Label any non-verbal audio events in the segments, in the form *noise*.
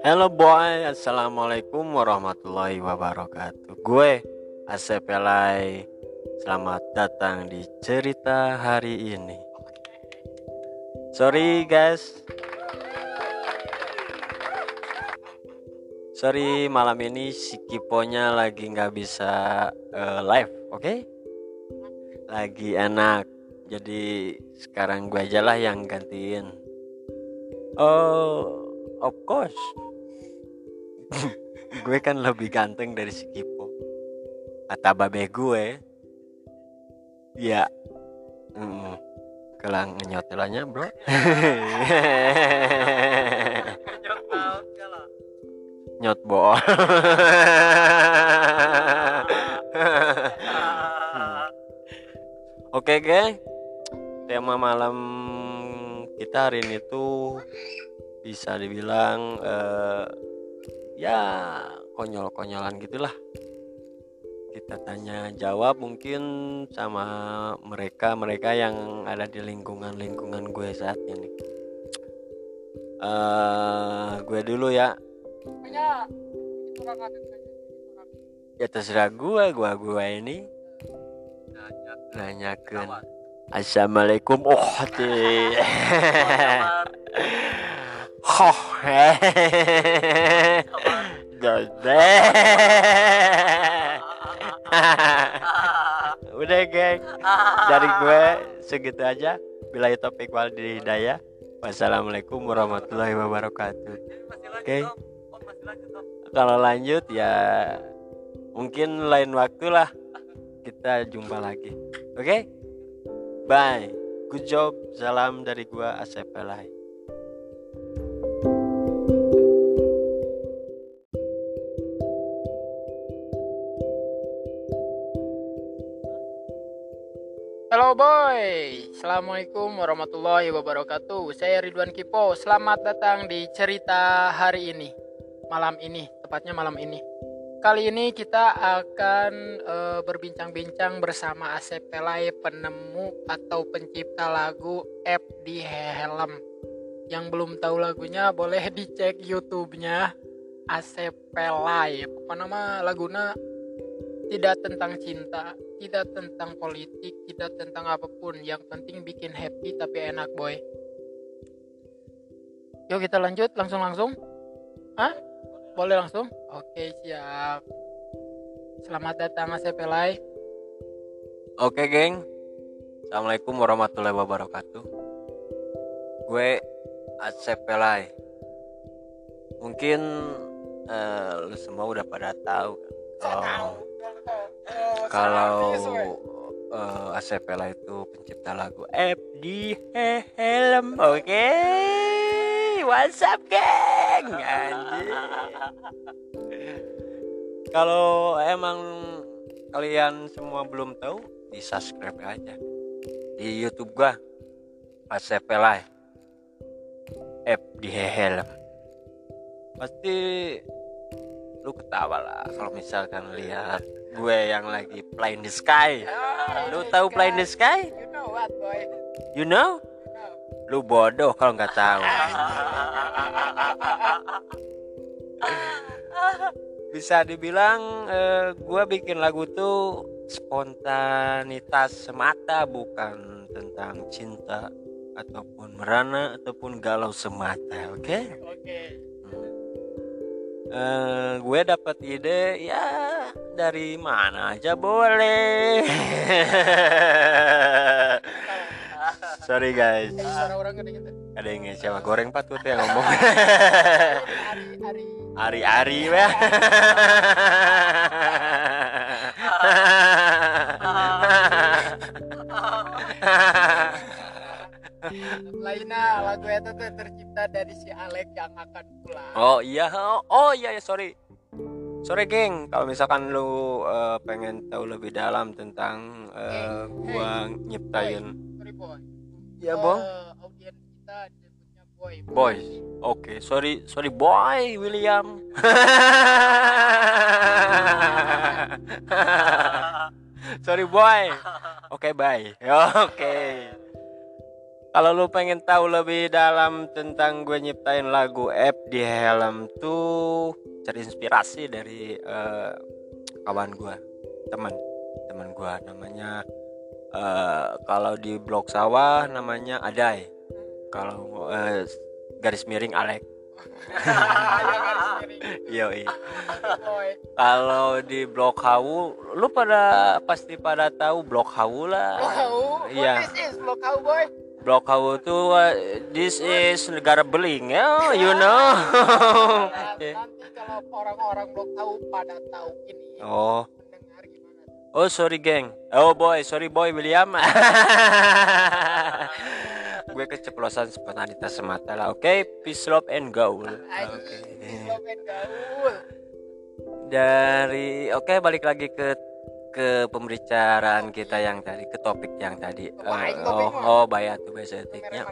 Hello boy, assalamualaikum warahmatullahi wabarakatuh. Gue Asep Elai. Selamat datang di cerita hari ini. Sorry guys. Sorry malam ini si Kiponya lagi nggak bisa uh, live, oke? Okay? Lagi enak. Jadi sekarang gue aja lah yang gantiin. Oh, of course. *laughs* gue kan lebih ganteng dari si Kipo. Kata babe gue. Ya. Mm, kelang nyotelannya, Bro. *laughs* Nyot bo. *laughs* Oke, geng. Tema malam kita hari ini tuh bisa dibilang uh, ya konyol-konyolan gitulah. Kita tanya jawab mungkin sama mereka mereka yang ada di lingkungan lingkungan gue saat ini. Uh, gue dulu ya. Ya terserah gue gue gue ini. Nanyakan. Assalamualaikum. Oh hati *laughs* oh udah geng dari gue segitu aja bila topik wal di hidayah wassalamualaikum warahmatullahi wabarakatuh oke okay. kalau lanjut ya mungkin lain waktu lah kita jumpa lagi oke okay? Bye. Good job. Salam dari gua Asep. Halo boy, Assalamualaikum warahmatullahi wabarakatuh Saya Ridwan Kipo, selamat datang di cerita hari ini Malam ini, tepatnya malam ini Kali ini kita akan e, berbincang-bincang bersama Asep Pelai, penemu atau pencipta lagu App di Helm. Yang belum tahu lagunya boleh dicek YouTube-nya Asep Pelai. Apa nama lagunya? Tidak tentang cinta, tidak tentang politik, tidak tentang apa pun. Yang penting bikin happy tapi enak boy. Yuk kita lanjut langsung-langsung. Hah? Boleh langsung? Oke, siap. Selamat datang Mas Pelai. Oke, geng. Assalamualaikum warahmatullahi wabarakatuh. Gue Asep Pelai. Mungkin uh, lu semua udah pada tahu kan. Oh, kalau uh, Asep Pelai itu pencipta lagu FD Helm. Oke. Okay? What's up, geng? Kalau emang kalian semua belum tahu di subscribe aja di YouTube gua Asep Pelai F di helm pasti lu ketawa lah kalau misalkan lihat gue yang lagi play in the sky. Lu tahu play in the sky? You know what boy? You know? Lu bodoh kalau nggak tahu. *laughs* Bisa dibilang eh, gue bikin lagu tuh spontanitas semata bukan tentang cinta ataupun merana ataupun galau semata oke? Okay? oke. okay. Eh, gue dapat ide ya dari mana aja boleh. *laughs* Sorry guys. Ada yang siapa? Goreng patut ya ngomong. Ari-ari ya. Lainnya lagu itu tuh tercipta dari si Alex yang akan pulang. Oh iya, oh, oh iya ya sorry. Sorry geng, kalau misalkan lu uh, pengen tahu lebih dalam tentang uh, gua hey, nyiptain. Sorry boy. Ya, uh, Bang. Audiens kita boy. Boys. Oke, okay. sorry, sorry boy William. *laughs* sorry boy. Oke, okay, bye. Oke. Okay. Kalau lu pengen tahu lebih dalam tentang gue nyiptain lagu F di helm tuh cari inspirasi dari eh, kawan gue, teman, teman gue namanya eh, kalau di blok sawah namanya Adai. Kalau eh, garis miring Alek. *laughs* Boy. Kalau di blok Hawu, lu pada pasti pada tahu blok Hawu lah. Blok Hau. Iya. Blok Hau boy? Blok Hawu tuh uh, this is negara beling ya, you know. *laughs* Nanti kalau orang-orang Blok Hau pada tahu ini oh, oh sorry geng. Oh boy, sorry boy William. *laughs* Gue keceplosan spontanitas semata lah. Oke, peace love and gaul. Oke. Anjing, love and gaul. Dari oke balik lagi ke ke pembicaraan kita yang tadi ke topik yang tadi. Eh, oh, mah. oh bayar tuh etiknya.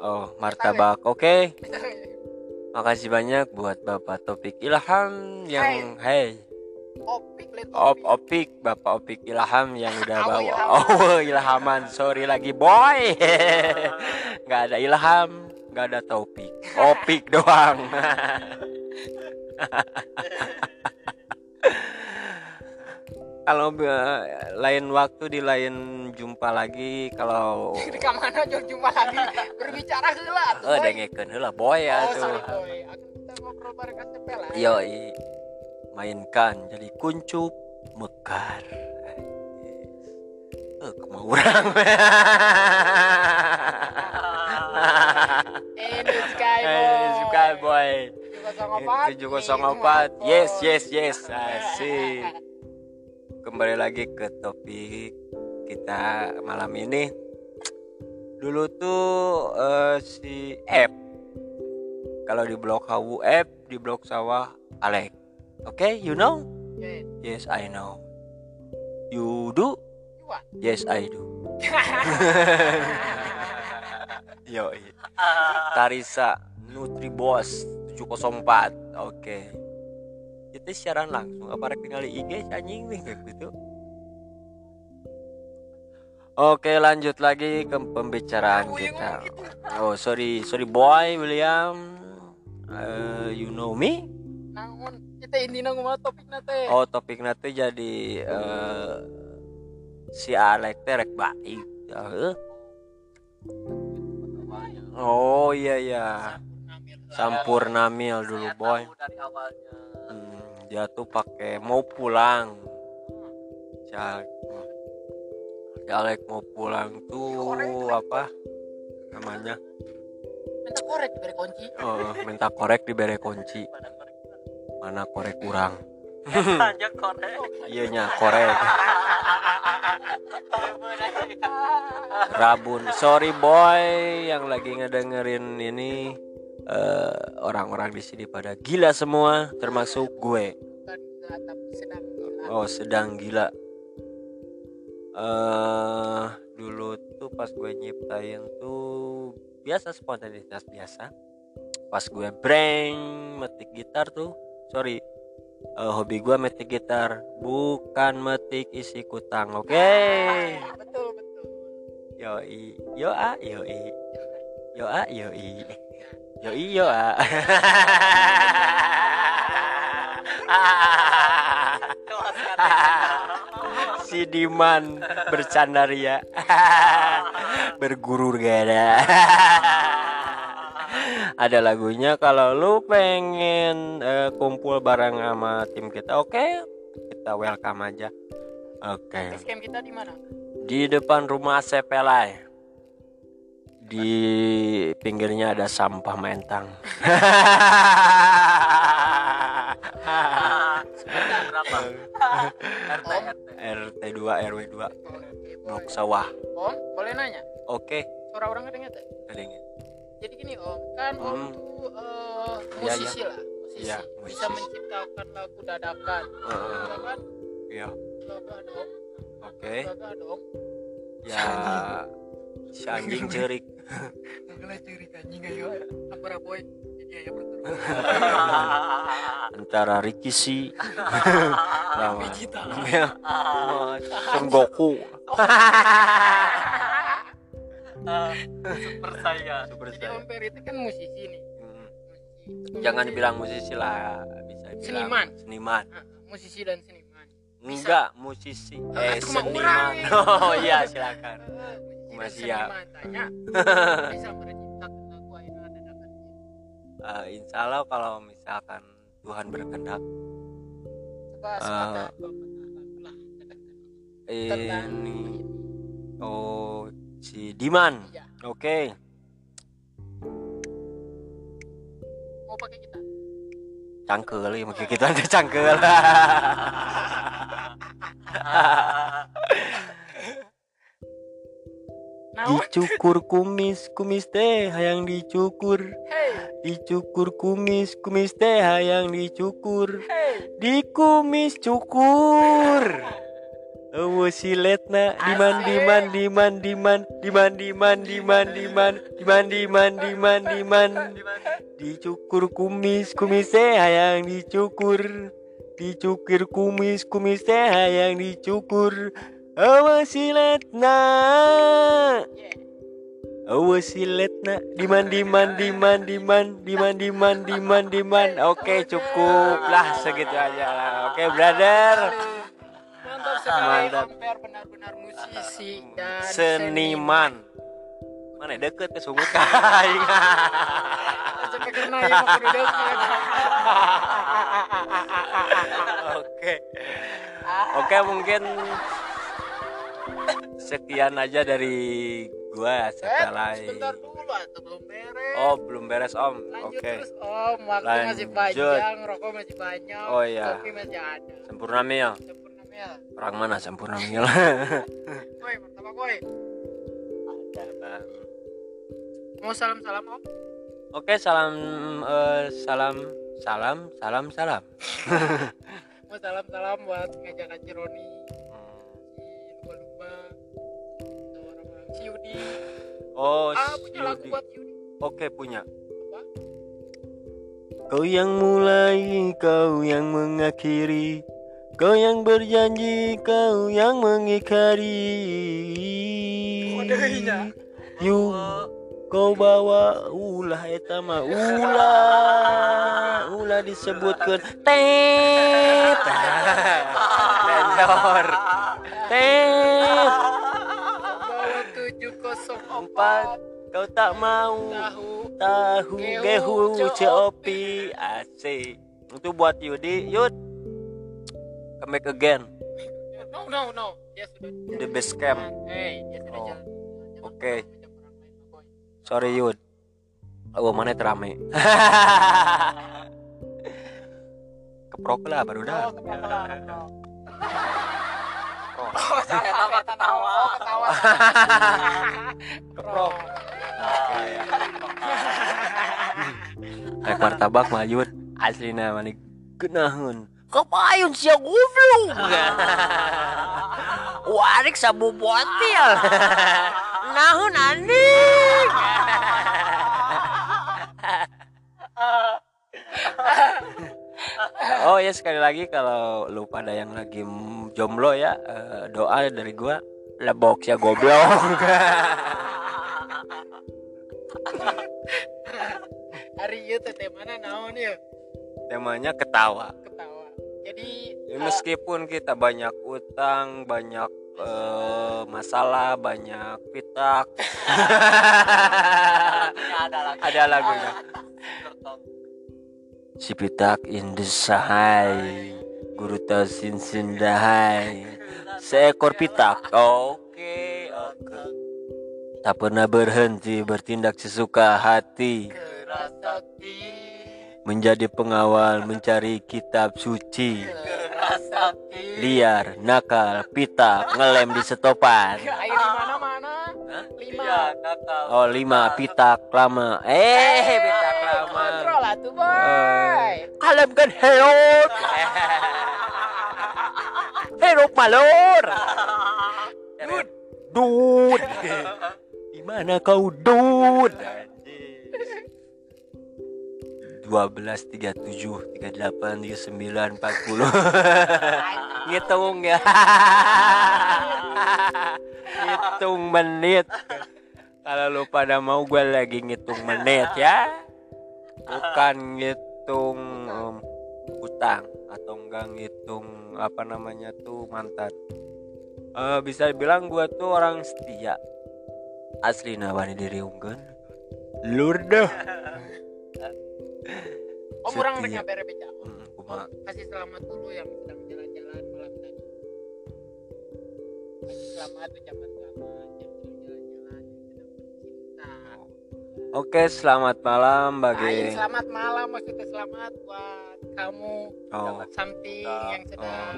Oh, martabak. Oke. *laughs* Makasih banyak buat Bapak Topik Ilham yang hey, Opik let Op opik. Opik, Bapak Opik Ilham yang *laughs* udah Oh, bawa. Oh, Ilhaman. Sorry lagi, boy. *laughs* nggak ada Ilham, nggak ada Topik. Opik doang. Kalau eh, lain waktu di lain jumpa lagi kalau *laughs* Di mana jumpa lagi berbicara heula tuh. eh boy. dengekeun heula boy ya Oh, tuh. sorry boy. Akan kita ngobrol bareng KTP lah. Yoi mainkan jadi kuncup mekar. Eh, kemau orang. Ini Sky boy. Eh, suka boy. 704. 704. Yes, yes, yes. Asik. Kembali lagi ke topik kita malam ini. Dulu tuh eh, si F. Kalau di blok Hawu F, di blok sawah Alek. Oke, you know? Yes. Yes, I know. You do? What? Yes, I do. *laughs* Yo, *laughs* Tarisa Nutribos 704. Oke. Itu siaran langsung apa rek tinggal IG anjing nih gitu. Oke, lanjut lagi ke pembicaraan kita. gitu. Oh, sorry, sorry boy William. Eh, you know me? Naon kita ini nang topik nate. Oh, topik nanti jadi eh, si Alek teh rek baik. Heuh. Oh iya iya. Sampurna Mil dulu boy. dari awalnya. Dia tuh pakai mau pulang. Si Alek, si Alek mau pulang tuh apa namanya? Minta korek dari kunci. Oh, minta korek diberi kunci. Mana korek kurang? Aja korek. Iya nya korek. Rabun. Sorry boy yang lagi ngedengerin ini eh, orang-orang di sini pada gila semua termasuk gue. Bukan gila tapi sedang gila. Oh, sedang gila. Eh dulu tuh pas gue nyiptain tuh biasa spontanitas biasa. Pas gue breng metik gitar tuh, sorry. eh, hobi gue metik gitar, bukan metik isi kutang, oke? Betul betul. Yoi, yo a, yoi, yo a, yoi, yo a. *laughs* si Diman bercandaria *laughs* bergurur gada *laughs* ada. Lagunya kalau lu pengen eh, kumpul bareng sama tim kita oke kita welcome aja. Oke. Kita di mana? di depan rumah Sepelai di pinggirnya ada sampah mentang Berapa? RT RT 2 RW 2 Oke, blok sawah Om, boleh nanya? oke Suara orang kedenget ya? kedenget Jadi gini Om, kan Om Hmm. tuh eh, Iya, musisi lah, musisi. Bisa musisi. menciptakan lagu dadakan. Ya kan? iya Gagah dong, oke gagah dong. ya si anjing cerik Gagah ciri anjing ayo. Apa boy? Jadi antara Rikishi lawan Vegeta. ya *laughs* Son Goku super saya Super saya. Om Peri itu kan musisi nih Hmm. Musisi. Jangan bilang musisi lah, bisa bilang Seniman. Seniman. Musisi dan seniman Enggak, musisi. Eh, aku seniman. *laughs* Oh iya, silakan masih ya. *laughs* bisa uh, insya Allah kalau misalkan Tuhan berkehendak. Uh, ini oh si Diman. Iya. oke. Okay. mau pakai kita cangkel ya mungkin kita cangkel. *laughs* *laughs* nah dicukur kumis, kumis teh hayang dicukur. hey Dicukur kumis, kumis teh hayang dicukur. hey Di kumis cukur. Oh siletna diman diman diman diman diman diman diman diman diman diman diman diman dicukur kumis kumis teh hayang dicukur dicukur kumis kumis teh hayang dicukur Oh, Awasiletna Awasiletna oh, Diman diman diman diman diman diman diman diman Oke cukup lah segitu aja lah. Oke brother. Mantap sekali benar-benar musisi dan seniman. Mana deket ke sumut? *laughs* Kain Oke. Oke mungkin Sekian aja dari gua Eh, setelah sebentar dulu atau belum beres. Oh belum beres om. Oke. terus om. Waktu masih Lanjut. panjang rokok masih banyak Oh, iya. kopi masih ada. Sempurna Mil. Sempurna mel Orang mana sempurna Mil? Koi *laughs* pertama koi Ada bang. Mau salam salam om? Oke salam eh, salam salam salam salam. mau salam salam buat ngajak Cironi *laughs* si Yudi Oh ah punya lagu buat Yudi Oke punya. apa Kau yang mulai, kau yang mengakhiri, kau yang berjanji, kau yang mengikari. Deuhinya. Yu, kau bawa ulah eta mah ulah, *laughs* ulah disebutkan tet. Tet. *laughs* cepat kau tak mau tahu. tahu gehu copi ac itu buat Yudi. Yud. Come back again. No no no. Yes, the best camp. Hey, oh. oke okay. sorry Yud. Oh mana teramai *laughs* keprok lah baru dah. *laughs* Keprok. *laughs* Oh, saya tambah ketawa. Oh, ketawa. Keprok. Oh, ya. Rek martabak mah yun aslina manik geunahun. Kapayun siya goblok. *laughs* Warik sabu botil. Ya. *laughs* Nahun anik. Eh, Oh ya sekali lagi kalau lu pada yang lagi jomblo ya eh, doa dari gua lebok ya goblok. *laughs* Hari itu teh mana naon ya? Temanya ketawa. Ketawa. Jadi Ya, meskipun kita banyak utang, banyak eh, masalah, banyak pitak. *laughs* Ada lagunya. Si pitak in the sahai, guru tasin sindahai, seekor pitak. Oke, oke. Tak pernah berhenti bertindak sesuka hati, menjadi pengawal mencari kitab suci. liar, nakal, pitak, ngelem di stopan. Lima. Iya, Oh, lima. Pita lama Eh, hey, Pita eh, Klama. Kontrol lah tuh, boy. Uh, kan herot. *laughs* herot malor. *laughs* Iya, dud. Iya. Dud. *laughs* Di mana kau, Dud? 12 37 38 39 40 ngitung ya. *laughs* Ngitung menit. Kalau lu pada mau gue lagi ngitung menit ya. Bukan ngitung um, utang. Atau enggak ngitung apa namanya tuh mantan. Uh, bisa bilang gue tuh orang setia. Asli nawani diri unggun *laughs* lurdo Om orang Setia. udah nyampe Rebeca. Hmm, Om kumaha. kasih selamat dulu yang sedang jalan-jalan malam tadi. Kasih selamat ucapan selamat yang sedang jalan-jalan yang sedang bercinta. Oke, selamat malam bagi selamat malam maksudnya selamat buat kamu oh, something yang sedang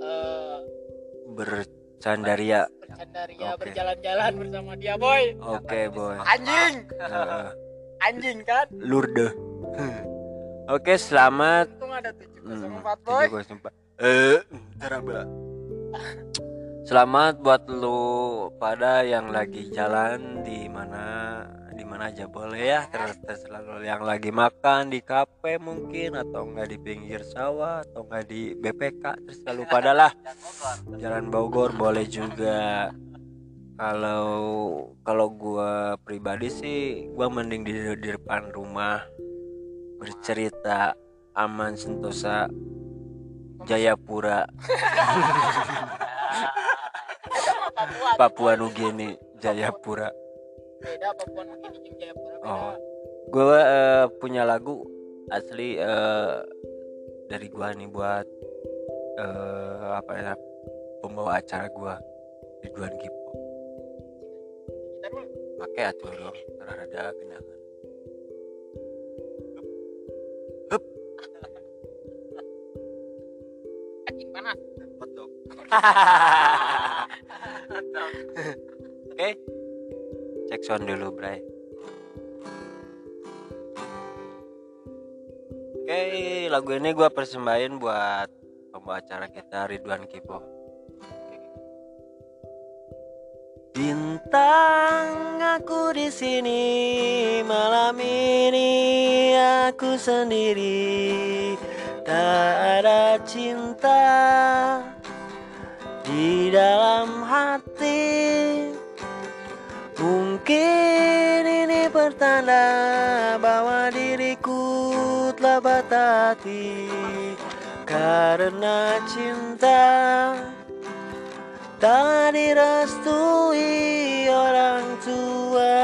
eh, bercandaria. bercandaria Oke. berjalan-jalan bersama dia boy. Oke, boy. Anjing. Anjing kan? Lurde. Oke, selamat Untung ada 704 Hmm, boy. Eh. Selamat buat lu pada yang lagi jalan di mana di mana aja boleh ya terus terserah lu yang lagi makan di kafe mungkin atau enggak di pinggir sawah atau enggak di BPK terus lu pada lah *laughs* Jalan Bogor boleh juga kalau kalau gua pribadi sih gua mending di, di depan rumah bercerita aman sentosa Jayapura *laughs* Papua. Papua Nugini Jayapura Beda Papua Nugini Jayapura beda. Oh. gue eh, punya lagu asli eh, dari gua nih buat eh, apa ya pembawa acara gua Ridwan dulu. Pakai atuh dong terhadap kenangan Anjing panas. *laughs* Oke. Cek sound dulu, Bray. Oke, lagu ini gua persembahin buat pembawa acara kita Ridwan Kipo. Bintang aku di sini. Malam ini aku sendiri. Tak ada cinta di dalam hati. Mungkin ini pertanda bahwa diriku telah patah hati. Karena cinta tak direstui orang tua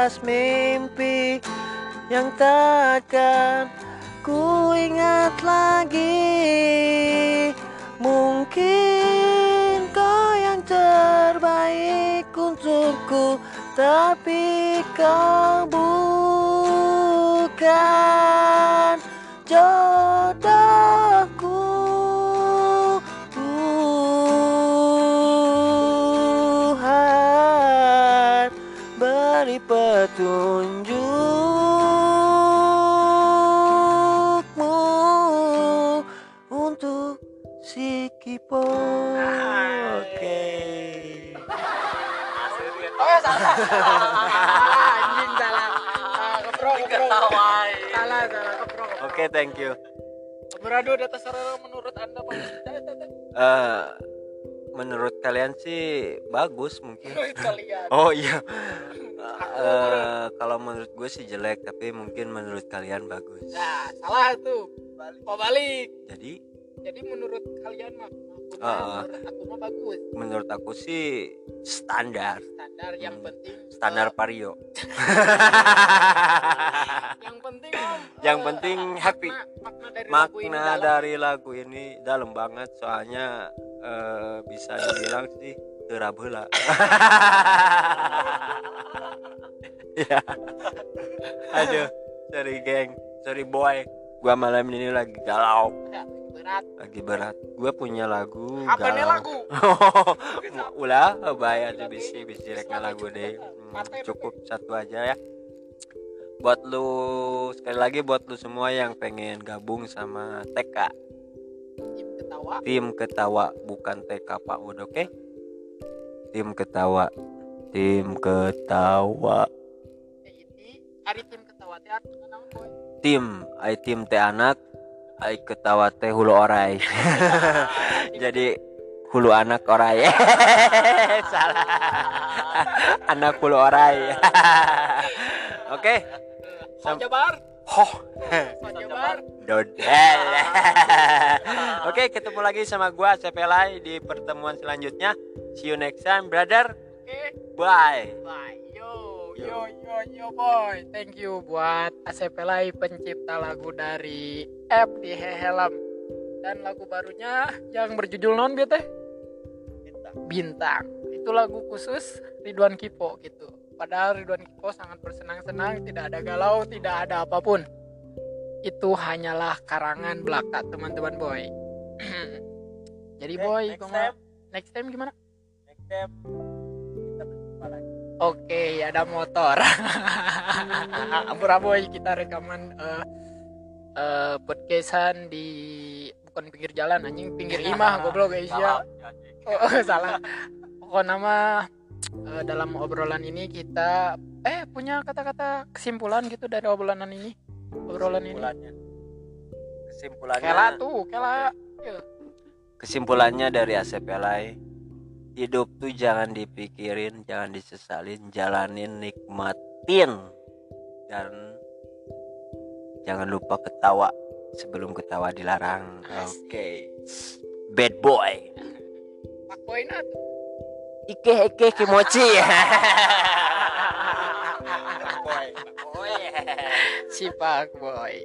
sebatas mimpi yang takkan ku ingat lagi. Mungkin kau yang terbaik untukku, tapi kau beri petunjukmu untuk si Kipo. Oke. Oh, salah. salah, anjing salah. Ah, keprok, keprok. Salah, salah, keprok. Oke, thank you. Beradu data sarana menurut Anda Pak? Eh, menurut kalian sih bagus mungkin. Menurut kalian. Oh iya. Eh, kalau menurut gue sih jelek, tapi mungkin menurut kalian bagus. Nah, salah tuh. Oh, balik. Jadi Jadi menurut kalian mah aku ah. menurut aku mah bagus menurut aku sih standar standar yang Hmm. penting standar eh, Vario *laughs* *laughs* yang penting om Yang eh, penting makna- happy. makna dari lagu ini makna dalam. dari lagu ini dalam banget soalnya eh, bisa dibilang sih terabela *laughs* ya. Aduh sorry geng. Sorry boy. Gua malam ini lagi galau. Berat. Lagi berat. Gua punya lagu apa nih galau. lagu? *laughs* Ulah bayar bisi bisi rek lagu deh. Hmm, cukup. satu aja ya. Buat lu sekali lagi buat lu semua yang pengen gabung sama TK Tim ketawa. Tim ketawa bukan TK Pak Wud oke? ketawa tim ketawa. Tim ketawa. Boy? Tim ai tim teh anak ai ketawa teh hulu orai. *laughs* Jadi hulu anak orai. *laughs* Salah. *laughs* Anak hulu orai. Oke. Sam Sam- Jabar. Hoh. Dodel. Oke, ketemu lagi sama gua Cepelai di pertemuan selanjutnya. See you next time, brother. oke Bye. bye. Yo yo yo yo boy. Thank you buat Asep Pelai pencipta lagu dari App di Helm dan lagu barunya yang berjudul non gitu bintang. Itu lagu khusus Ridwan Kipo gitu. Padahal Ridwan Kipo sangat bersenang-senang tidak ada galau tidak ada apa pun. Itu hanyalah karangan belaka teman-teman boy. *clears throat* Jadi boy next gua- time. next time gimana Time kita berjumpa lagi. Oke, ada motor. *laughs* Boy, kita rekaman eh eh, podcastan di bukan pinggir jalan anjing, pinggir imah *laughs* goblok guys ya. *laughs* Oh, salah. Pokoknya nama eh, dalam obrolan ini kita eh punya kata-kata kesimpulan gitu dari obrolan ini. Obrolan ini. Kesimpulannya. Kesimpulannya. Kela tuh, kela. Kesimpulannya dari Asep Elai, hidup tuh jangan dipikirin, jangan disesalin, jalanin, nikmatin, dan jangan lupa ketawa sebelum ketawa dilarang. Oke, bad boy, Pak boy tuh. ike ike kimochi. si Pak Boy.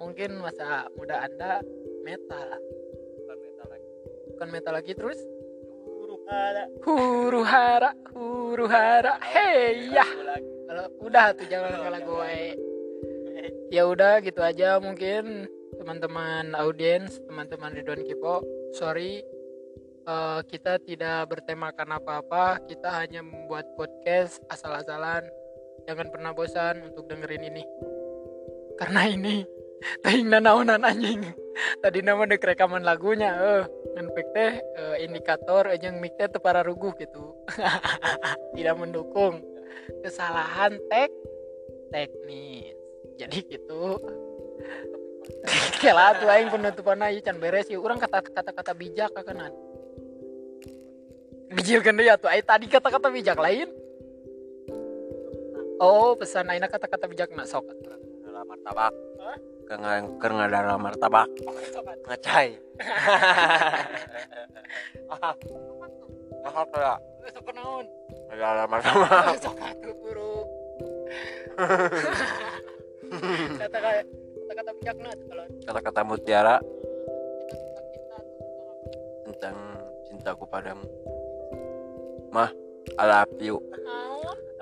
Mungkin masa muda Anda metal. Bukan metal lagi terus? Huru hara, huru hara. Hey ya. Kalau udah tuh jangan kalah gue. Ya udah gitu aja mungkin teman-teman audiens, teman-teman Ridwan Kipo. Sorry eh, kita tidak bertemakan apa-apa, kita hanya membuat podcast asal-asalan. Jangan pernah bosan untuk dengerin ini. Karena ini teuing naonan anjing. Tadi nama dek rekaman lagunya eh pek teh eh, indikator jeung mic teh teu pararuguh gitu. *laughs* tidak mendukung kesalahan tek teknis. Jadi gitu. *laughs* Kela tuh aing penutupan ieu can beres ieu urang kata kata-kata bijak kakenan. Bijil kan ya tuh ai tadi kata-kata bijak lain. Oh, pesan aina kata-kata bijak nak sok. Martabak. Kengal kengal dalam martabak. Ngacai. Mahal ya. Sok naon? Dalam martabak. Sok atuh guru. Kata kata-kata bijak nak kalau Kata-kata mutiara tentang cintaku padamu. Mah, I love you.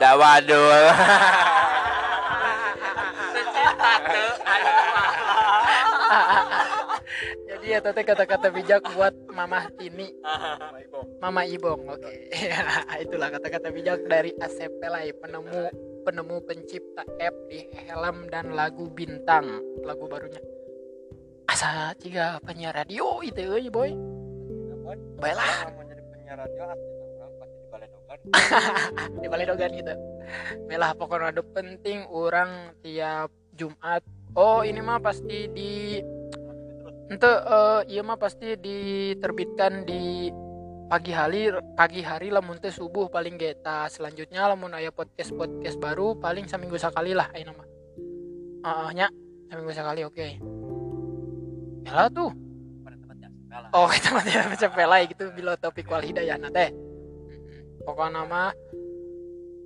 Dah waduh. *laughs* *laughs* Jadi ya tete kata-kata bijak buat Mama Tini, Mama Ibong. Oke. *laughs* Itulah kata-kata bijak dari Asep Pelai, penemu penemu pencipta app di helm dan lagu bintang, lagu barunya. Asa tiga penyiar radio itu euy boy. Baiklah mau jadi penyiar radio pasti di balai dogan. *laughs* di balai dogan gitu. Baiklah pokoknya ada penting orang tiap Jumat. Oh ini mah pasti di Ente eh, iya mah pasti diterbitkan di pagi hari pagi hari lamun teh subuh paling geta selanjutnya lamun aya podcast podcast baru paling seminggu sekali lah ayeuna mah Heeh nya seminggu sekali oke ya lah *laughs* tuh tempat ya. Cepela. oh kita mah tidak baca pelai gitu bila topik wal hidayah teh Mm-mm. pokoknya nama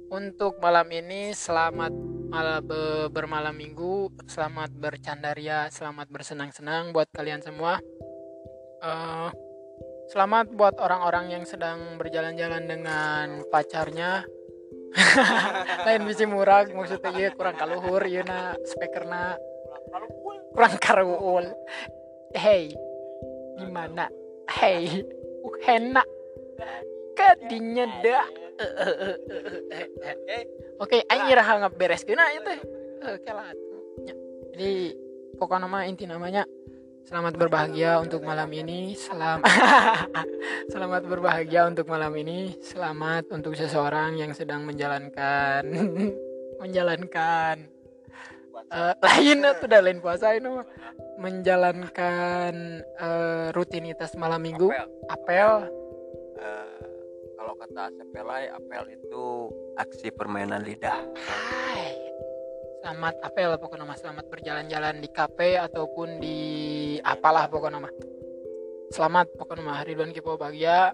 untuk malam ini selamat mal be- bermalam minggu selamat bercandaria selamat bersenang-senang buat kalian semua. Eh, selamat buat orang-orang yang sedang berjalan-jalan dengan pacarnya. *laughs* Lain bisi murag maksudnya iya kurang kaluhur iya na speakerna kurang karuul hey di mana hey *laughs* uhena kadinya da oke aing beres kena itu oke lah. Ya. jadi pokok nama inti namanya selamat berbahagia untuk malam ini. Selam *laughs* selamat berbahagia untuk malam ini. Selamat untuk seseorang yang sedang menjalankan *laughs* menjalankan eh, lain tuh udah lain puasa ini mah. menjalankan eh, rutinitas malam minggu. Apel. apel. Eh, kalau kata Sepelai, apel itu aksi permainan lidah. Hai. Selamat apel pokoknya nama selamat berjalan-jalan di kafe ataupun di apalah pokoknya nama. Selamat pokoknya nama Ridwan Kipo bahagia.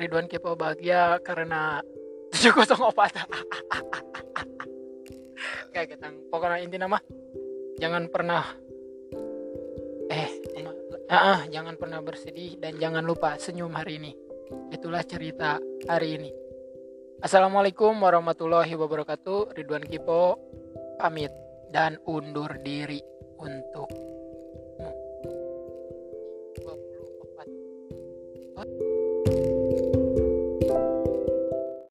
Ridwan Kipo bahagia karena *laughs* 704. *laughs* Kayak kita pokoknya inti nama jangan pernah eh ah, ah, jangan pernah bersedih dan jangan lupa senyum hari ini. Itulah cerita hari ini. Assalamualaikum warahmatullahi wabarakatuh. Ridwan Kipo pamit dan undur diri untuk